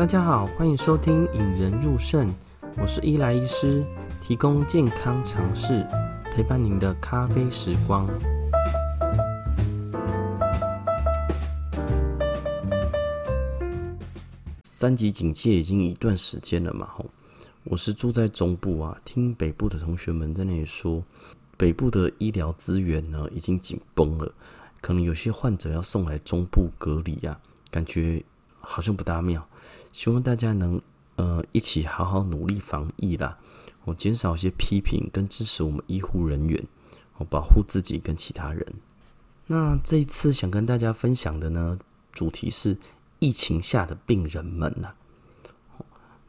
大家好，欢迎收听《引人入胜》，我是伊莱医师，提供健康常识，陪伴您的咖啡时光。三级警戒已经一段时间了嘛，吼，我是住在中部啊，听北部的同学们在那里说，北部的医疗资源呢已经紧绷了，可能有些患者要送来中部隔离呀，感觉好像不大妙。希望大家能呃一起好好努力防疫啦，我减少一些批评跟支持我们医护人员，我保护自己跟其他人。那这一次想跟大家分享的呢，主题是疫情下的病人们呐。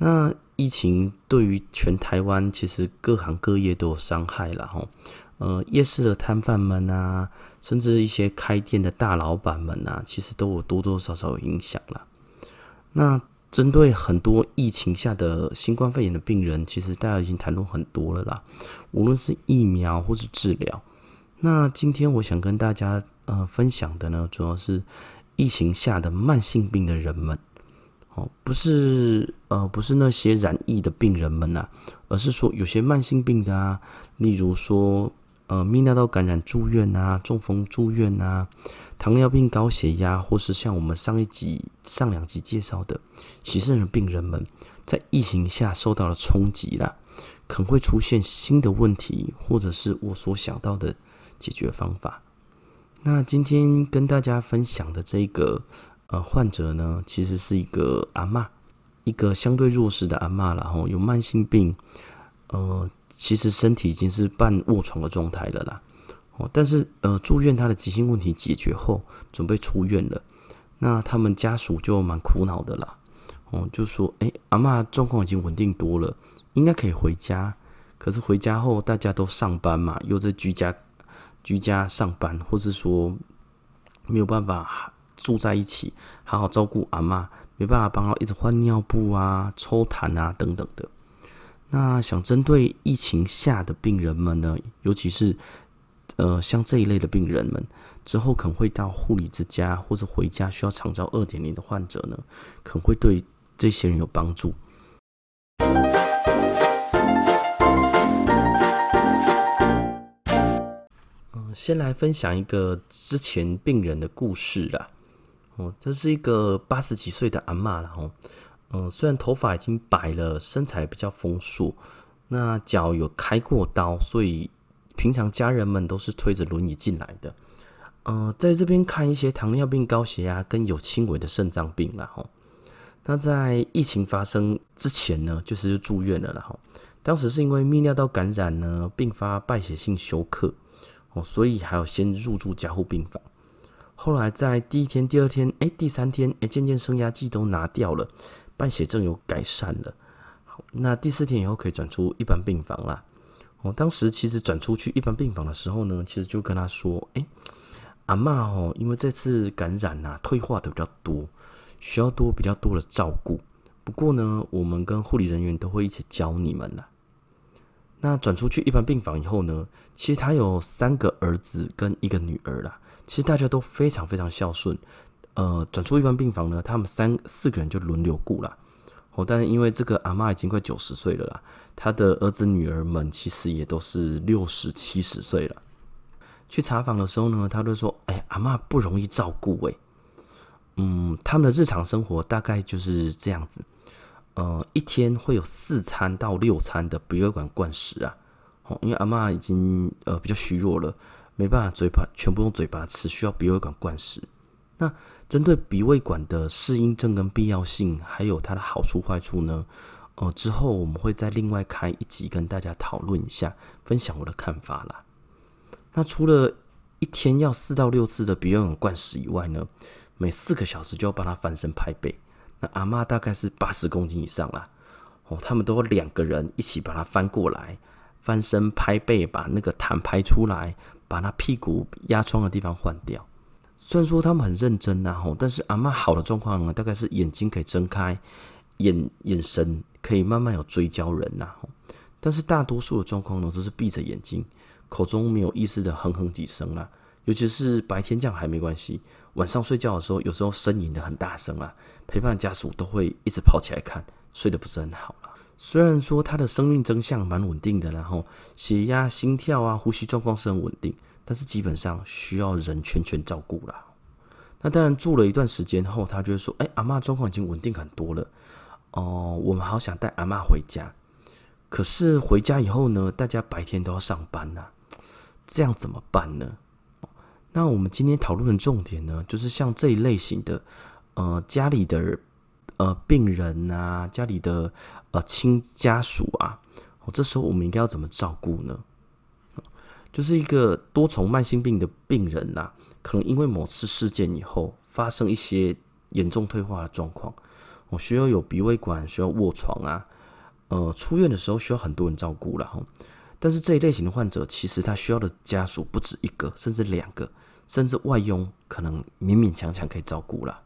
那疫情对于全台湾其实各行各业都有伤害了哈，呃，夜市的摊贩们啊，甚至一些开店的大老板们啊，其实都有多多少少有影响了。那针对很多疫情下的新冠肺炎的病人，其实大家已经谈论很多了啦。无论是疫苗或是治疗，那今天我想跟大家呃分享的呢，主要是疫情下的慢性病的人们。哦，不是呃不是那些染疫的病人们呐、而是说有些慢性病的啊，例如说呃泌尿道感染住院啊，中风住院啊。糖尿病、高血压，或是像我们上一集、上两集介绍的洗肾的病人们，在疫情下受到了冲击啦，可能会出现新的问题，或者是我所想到的解决方法。那今天跟大家分享的这个呃患者呢，其实是一个阿嬷，一个相对弱势的阿嬷，然后有慢性病，呃，其实身体已经是半卧床的状态了啦。哦，但是呃，住院他的急性问题解决后，准备出院了。那他们家属就蛮苦恼的啦。哦，就说，哎，阿嬷状况已经稳定多了，应该可以回家。可是回家后，大家都上班嘛，又在居家居家上班，或是说没有办法住在一起，好好照顾阿嬷，没办法帮他一直换尿布啊、抽痰啊等等的。那想针对疫情下的病人们呢，尤其是。呃，像这一类的病人们，之后可能会到护理之家或者回家需要长照二点零的患者呢，可能会对这些人有帮助。嗯，先来分享一个之前病人的故事啦。哦，这是一个八十几岁的阿嬷了哦。嗯，虽然头发已经白了，身材比较丰硕，那脚有开过刀，所以。平常家人们都是推着轮椅进来的，呃，在这边看一些糖尿病、高血压跟有轻微的肾脏病了哈。那在疫情发生之前呢，就是住院了然后，当时是因为泌尿道感染呢，并发败血性休克哦，所以还要先入住加护病房。后来在第一天、第二天，哎，第三天，哎，渐渐升压剂都拿掉了，败血症有改善了。好，那第四天以后可以转出一般病房啦。哦，当时其实转出去一般病房的时候呢，其实就跟他说：“哎，阿嬷哦，因为这次感染呐，退化的比较多，需要多比较多的照顾。不过呢，我们跟护理人员都会一起教你们啦。那转出去一般病房以后呢，其实他有三个儿子跟一个女儿啦，其实大家都非常非常孝顺。呃，转出一般病房呢，他们三四个人就轮流顾啦。哦，但是因为这个阿嬷已经快九十岁了啦。”她的儿子女儿们其实也都是六十七十岁了。去查房的时候呢，他就说：“哎，阿嬷不容易照顾哎。”嗯，他们的日常生活大概就是这样子。呃，一天会有四餐到六餐的鼻胃管灌食啊。哦，因为阿嬷已经呃比较虚弱了，没办法嘴巴全部用嘴巴吃，需要鼻胃管灌食。那针对鼻胃管的适应症跟必要性，还有它的好处坏处呢？哦，之后我们会再另外开一集跟大家讨论一下，分享我的看法啦。那除了一天要四到六次的鼻胃管灌食以外呢，每四个小时就要帮他翻身拍背。那阿嬷大概是八十公斤以上啦，哦，他们都要两个人一起把他翻过来，翻身拍背，把那个痰排出来，把他屁股压疮的地方换掉。虽然说他们很认真呐，吼，但是阿嬷好的状况呢，大概是眼睛可以睁开，眼眼神。可以慢慢有追焦人呐，但是大多数的状况呢，都是闭着眼睛，口中没有意识的哼哼几声啦。尤其是白天这样还没关系，晚上睡觉的时候，有时候呻吟的很大声啊，陪伴家属都会一直跑起来看，睡得不是很好了。虽然说他的生命征象蛮稳定的，然后血压、心跳啊、呼吸状况是很稳定，但是基本上需要人全权照顾啦。那当然住了一段时间后，他就会说：“哎，阿嬷状况已经稳定很多了，哦，我们好想带阿嬷回家。可是回家以后呢，大家白天都要上班呐，这样怎么办呢？”那我们今天讨论的重点呢，就是像这一类型的，呃，家里的呃病人啊，家里的呃亲家属啊，哦，这时候我们应该要怎么照顾呢？就是一个多重慢性病的病人呐，可能因为某次事件以后发生一些严重退化的状况，我需要有鼻胃管，需要卧床啊，呃，出院的时候需要很多人照顾了哈。但是这一类型的患者，其实他需要的家属不止一个，甚至两个，甚至外佣可能勉勉强强可以照顾了。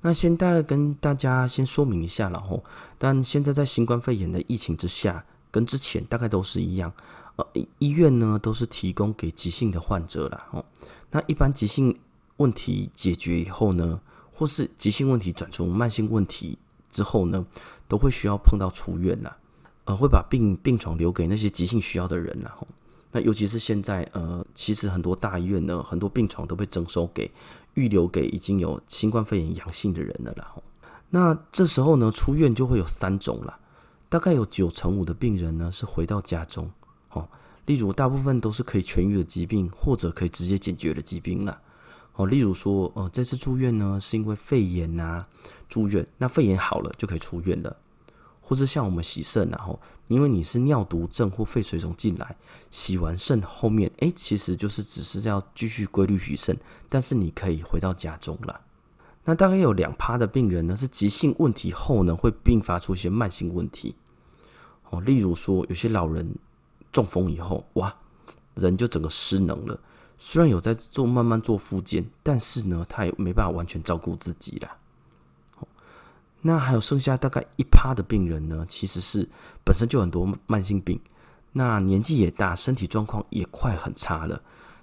那先大概跟大家先说明一下，然后，但现在在新冠肺炎的疫情之下，跟之前大概都是一样，呃，医院呢都是提供给急性的患者了哦。那一般急性问题解决以后呢，或是急性问题转成慢性问题之后呢，都会需要碰到出院了。呃，会把病病床留给那些急性需要的人，然后，那尤其是现在，呃，其实很多大医院呢，很多病床都被征收给预留给已经有新冠肺炎阳性的人了，然后，那这时候呢，出院就会有三种了，大概有九成五的病人呢是回到家中，哦，例如大部分都是可以痊愈的疾病，或者可以直接解决的疾病了，哦，例如说，呃，这次住院呢是因为肺炎呐、啊，住院，那肺炎好了就可以出院了。或者像我们洗肾，然后因为你是尿毒症或肺水肿进来，洗完肾后面，哎，其实就是只是要继续规律洗肾，但是你可以回到家中了。那大概有两趴的病人呢，是急性问题后呢，会并发出一些慢性问题。哦，例如说有些老人中风以后，哇，人就整个失能了。虽然有在做慢慢做复健，但是呢，他也没办法完全照顾自己了。那还有剩下大概一趴的病人呢，其实是本身就很多慢性病，那年纪也大，身体状况也快很差了。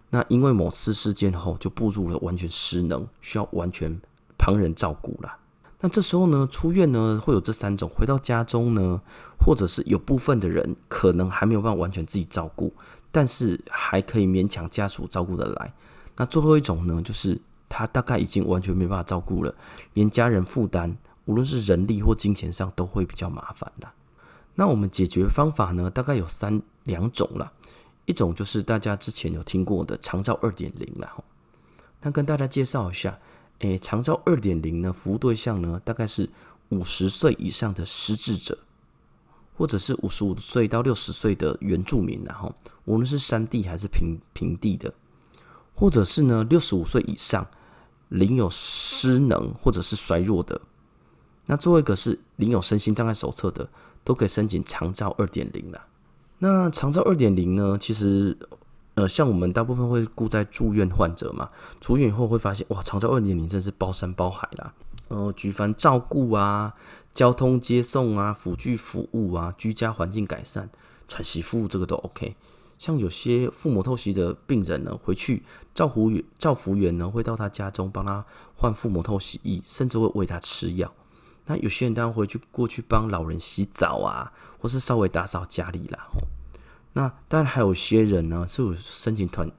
那因为某次事件后就步入了完全失能，需要完全旁人照顾了。那这时候呢，出院呢会有这三种，回到家中呢，或者是有部分的人可能还没有办法完全自己照顾，但是还可以勉强家属照顾得来。那最后一种呢，就是他大概已经完全没办法照顾了，连家人负担。无论是人力或金钱上都会比较麻烦啦。那我们解决方法呢，大概有三两种啦。一种就是大家之前有听过的长照二点零啦。那跟大家介绍一下，诶，长照二点零呢，服务对象呢，大概是五十岁以上的失智者，或者是五十五岁到六十岁的原住民，然后无论是山地还是平平地的，或者是呢六十五岁以上领有失能或者是衰弱的。那最后一个是领有身心障碍手册的，都可以申请长照二点零啦。那长照二点零呢，其实呃，像我们大部分会顾在住院患者嘛，出院以后会发现，哇，长照二点零真是包山包海啦。呃，举凡照顾啊、交通接送啊、辅具服务啊、居家环境改善、喘息服务，这个都 OK。像有些腹膜透析的病人呢，回去照护员、照服员呢会到他家中帮他换腹膜透析液，甚至会喂他吃药。那有些人当然回去过去帮老人洗澡啊，或是稍微打扫家里啦。那当然还有些人呢是有申请喘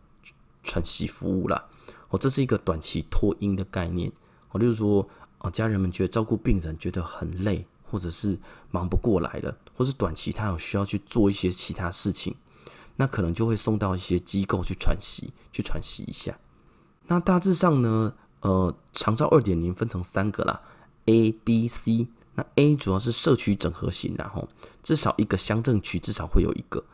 喘息服务啦。哦，这是一个短期托婴的概念。哦，例如说，哦，家人们觉得照顾病人觉得很累，或者是忙不过来了，或是短期他有需要去做一些其他事情，那可能就会送到一些机构去喘息，去喘息一下。那大致上呢，呃，长照二点零分成三个啦。A、B、C，那 A 主要是社区整合型，然后至少一个乡镇区至少会有一个，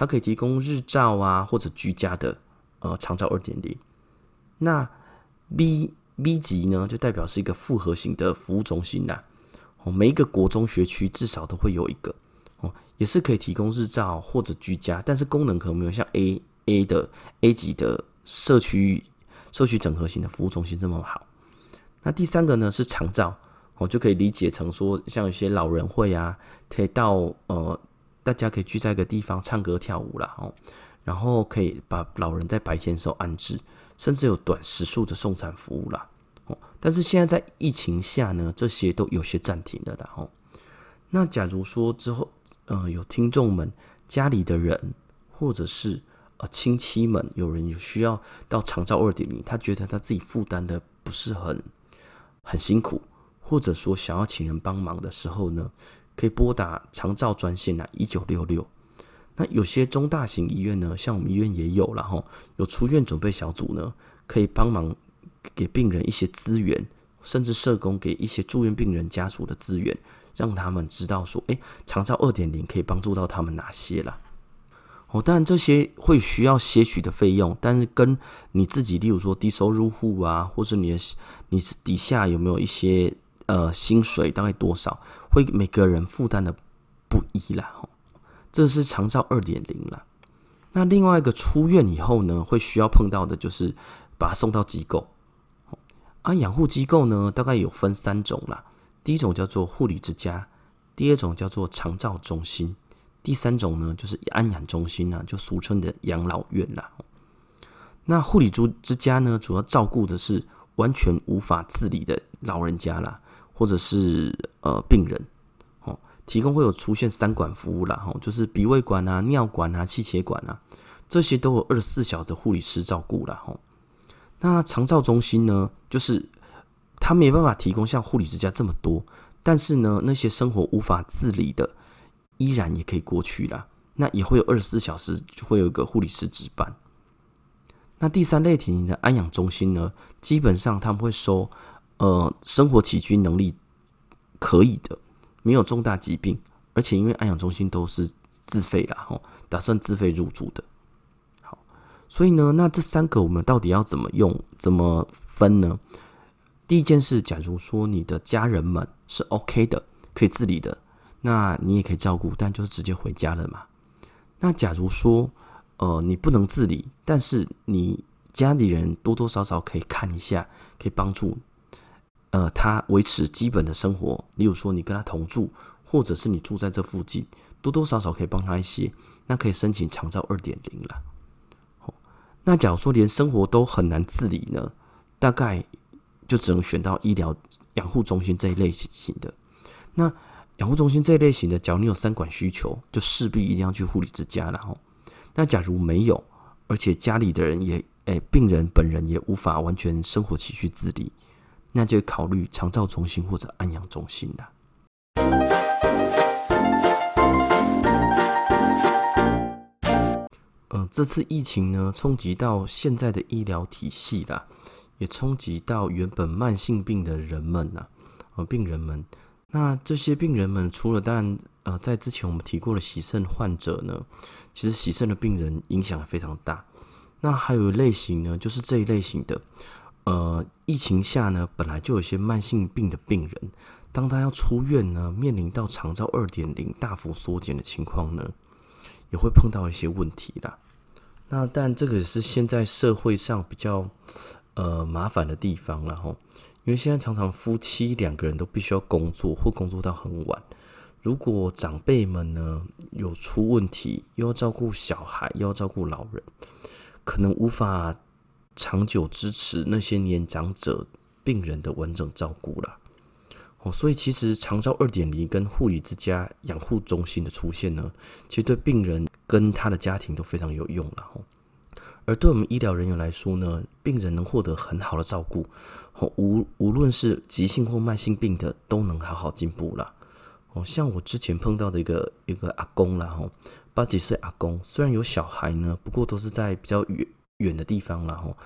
它可以提供日照啊或者居家的呃长照二点零。那 B、B 级呢，就代表是一个复合型的服务中心啦。哦，每一个国中学区至少都会有一个哦，也是可以提供日照或者居家，但是功能可能没有像 A、A 的 A 级的社区社区整合型的服务中心这么好。那第三个呢是长照。哦就可以理解成说，像有些老人会啊，可以到呃，大家可以聚在一个地方唱歌跳舞啦，哦，然后可以把老人在白天时候安置，甚至有短时数的送餐服务啦，哦。但是现在在疫情下呢，这些都有些暂停了，然后，那假如说之后，呃，有听众们家里的人或者是呃亲戚们有人有需要到长照二点零，他觉得他自己负担的不是很很辛苦，或者说想要请人帮忙的时候呢，可以拨打长照专线啊，一九六六。那有些中大型医院呢，像我们医院也有，然后有出院准备小组呢，可以帮忙。给病人一些资源，甚至社工给一些住院病人家属的资源，让他们知道说，哎，长照二点零可以帮助到他们哪些啦。哦，当然这些会需要些许的费用，但是跟你自己，例如说低收入户啊，或者你的你是底下有没有一些呃薪水，大概多少，会每个人负担的不一啦。这是长照二点零啦。那另外一个出院以后呢，会需要碰到的就是把他送到机构。啊，养护机构呢，大概有分三种啦。第一种叫做护理之家，第二种叫做长照中心，第三种呢就是安养中心啊，就俗称的养老院啦。那护理之家呢，主要照顾的是完全无法自理的老人家啦，或者是呃病人哦，提供会有出现三管服务啦，吼，就是鼻胃管啊、尿管啊、气血管啊，这些都有二十四小时护理师照顾啦，吼。那长照中心呢，就是他没办法提供像护理之家这么多，但是呢，那些生活无法自理的，依然也可以过去啦。那也会有二十四小时就会有一个护理师值班。那第三类型的安养中心呢，基本上他们会收呃生活起居能力可以的，没有重大疾病，而且因为安养中心都是自费啦，吼，打算自费入住的。好所以呢，那这三个我们到底要怎么用、怎么分呢？第一件事，假如说你的家人们是 OK 的，可以自理的，那你也可以照顾，但就是直接回家了嘛。那假如说，呃，你不能自理，但是你家里人多多少少可以看一下，可以帮助，呃，他维持基本的生活。例如说，你跟他同住，或者是你住在这附近，多多少少可以帮他一些，那可以申请长照二点零了。那假如说连生活都很难自理呢，大概就只能选到医疗养护中心这一类型的。那养护中心这一类型的，假如你有三管需求，就势必一定要去护理之家了哈。那假如没有，而且家里的人也诶、病人本人也无法完全生活起居自理，那就考虑长照中心或者安养中心了。嗯、这次疫情呢，冲击到现在的医疗体系啦，也冲击到原本慢性病的人们呐，呃，病人们。那这些病人们，除了当然，呃，在之前我们提过的洗肾患者呢，其实洗肾的病人影响非常大。那还有一类型呢，就是这一类型的，呃，疫情下呢，本来就有些慢性病的病人，当他要出院呢，面临到长照二点零大幅缩减的情况呢。也会碰到一些问题啦，那但这个是现在社会上比较呃麻烦的地方了吼，因为现在常常夫妻两个人都必须要工作或工作到很晚，如果长辈们呢有出问题，又要照顾小孩，又要照顾老人，可能无法长久支持那些年长者病人的完整照顾了。哦，所以其实长照二点零跟护理之家养护中心的出现呢，其实对病人跟他的家庭都非常有用了哦。而对我们医疗人员来说呢，病人能获得很好的照顾哦，无无论是急性或慢性病的，都能好好进步了。哦，像我之前碰到的一个一个阿公啦，吼，八几岁阿公，虽然有小孩呢，不过都是在比较远远的地方啦，吼，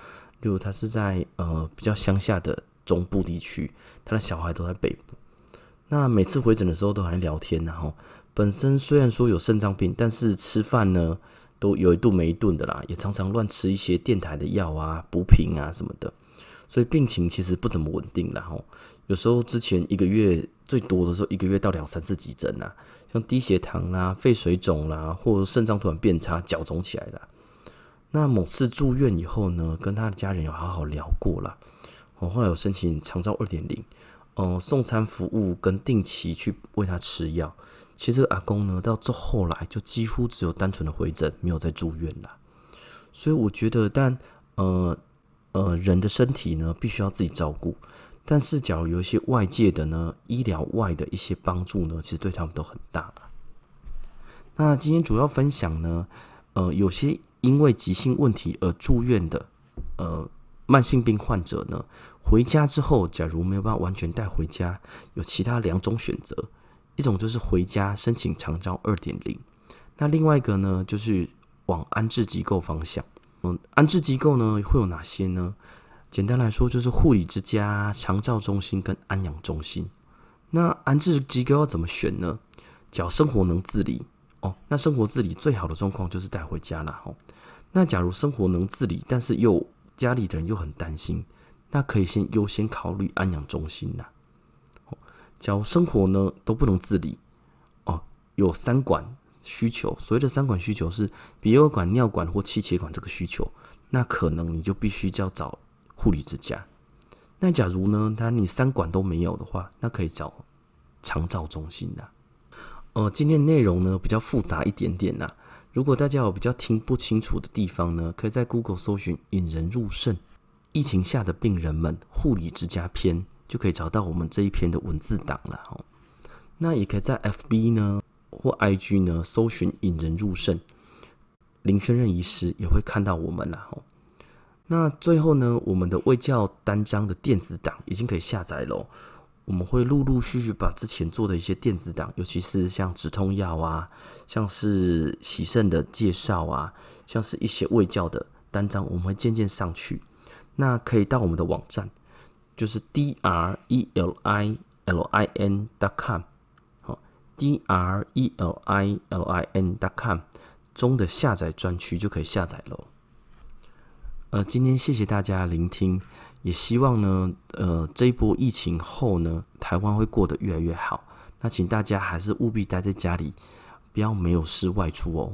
例如他是在呃比较乡下的。中部地区，他的小孩都在北部。那每次回诊的时候都还聊天，然后本身虽然说有肾脏病，但是吃饭呢都有一顿没一顿的啦，也常常乱吃一些电台的药啊、补品啊什么的，所以病情其实不怎么稳定啦。吼，有时候之前一个月最多的时候，一个月到两三次急诊啊，像低血糖啦、肺水肿啦，或者肾脏突然变差、脚肿起来了。那某次住院以后呢，跟他的家人有好好聊过了。我后来有申请长照二点零，嗯，送餐服务跟定期去喂他吃药。其实阿公呢，到这后来就几乎只有单纯的回诊，没有再住院了。所以我觉得，但呃呃，人的身体呢，必须要自己照顾。但是假如有一些外界的呢，医疗外的一些帮助呢，其实对他们都很大。那今天主要分享呢，呃，有些因为急性问题而住院的，呃，慢性病患者呢，回家之后，假如没有办法完全带回家，有其他两种选择，一种就是回家申请长照二点零，那另外一个呢，就是往安置机构方向。嗯，安置机构呢会有哪些呢？简单来说，就是护理之家、长照中心跟安养中心。那安置机构要怎么选呢？只要生活能自理。哦，那生活自理最好的状况就是带回家了。哦，那假如生活能自理，但是又家里的人又很担心，那可以先优先考虑安养中心呐。假如生活呢都不能自理，哦，有三管需求，所谓的三管需求是鼻咽管、尿管或气切管这个需求，那可能你就必须要找护理之家。那假如呢，他你三管都没有的话，那可以找长照中心呐。呃，今天内容呢比较复杂一点点呐。如果大家有比较听不清楚的地方呢，可以在 Google 搜寻“引人入胜”，疫情下的病人们护理之家篇，就可以找到我们这一篇的文字档了。哦，那也可以在 FB 呢或 IG 呢搜寻“引人入胜”，林轩任医师也会看到我们了。哦，那最后呢，我们的卫教单章的电子档已经可以下载喽。我们会陆陆续续把之前做的一些电子档，尤其是像止痛药啊，像是洗肾的介绍啊，像是一些卫教的单张，我们会渐渐上去。那可以到我们的网站，就是 d r e l i l i n dot com，好，d r e l i l i n dot com 中的下载专区就可以下载喽。呃，今天谢谢大家聆听。也希望呢呃这一波疫情后呢台湾会过得越来越好。那请大家还是务必待在家里不要没有事外出哦。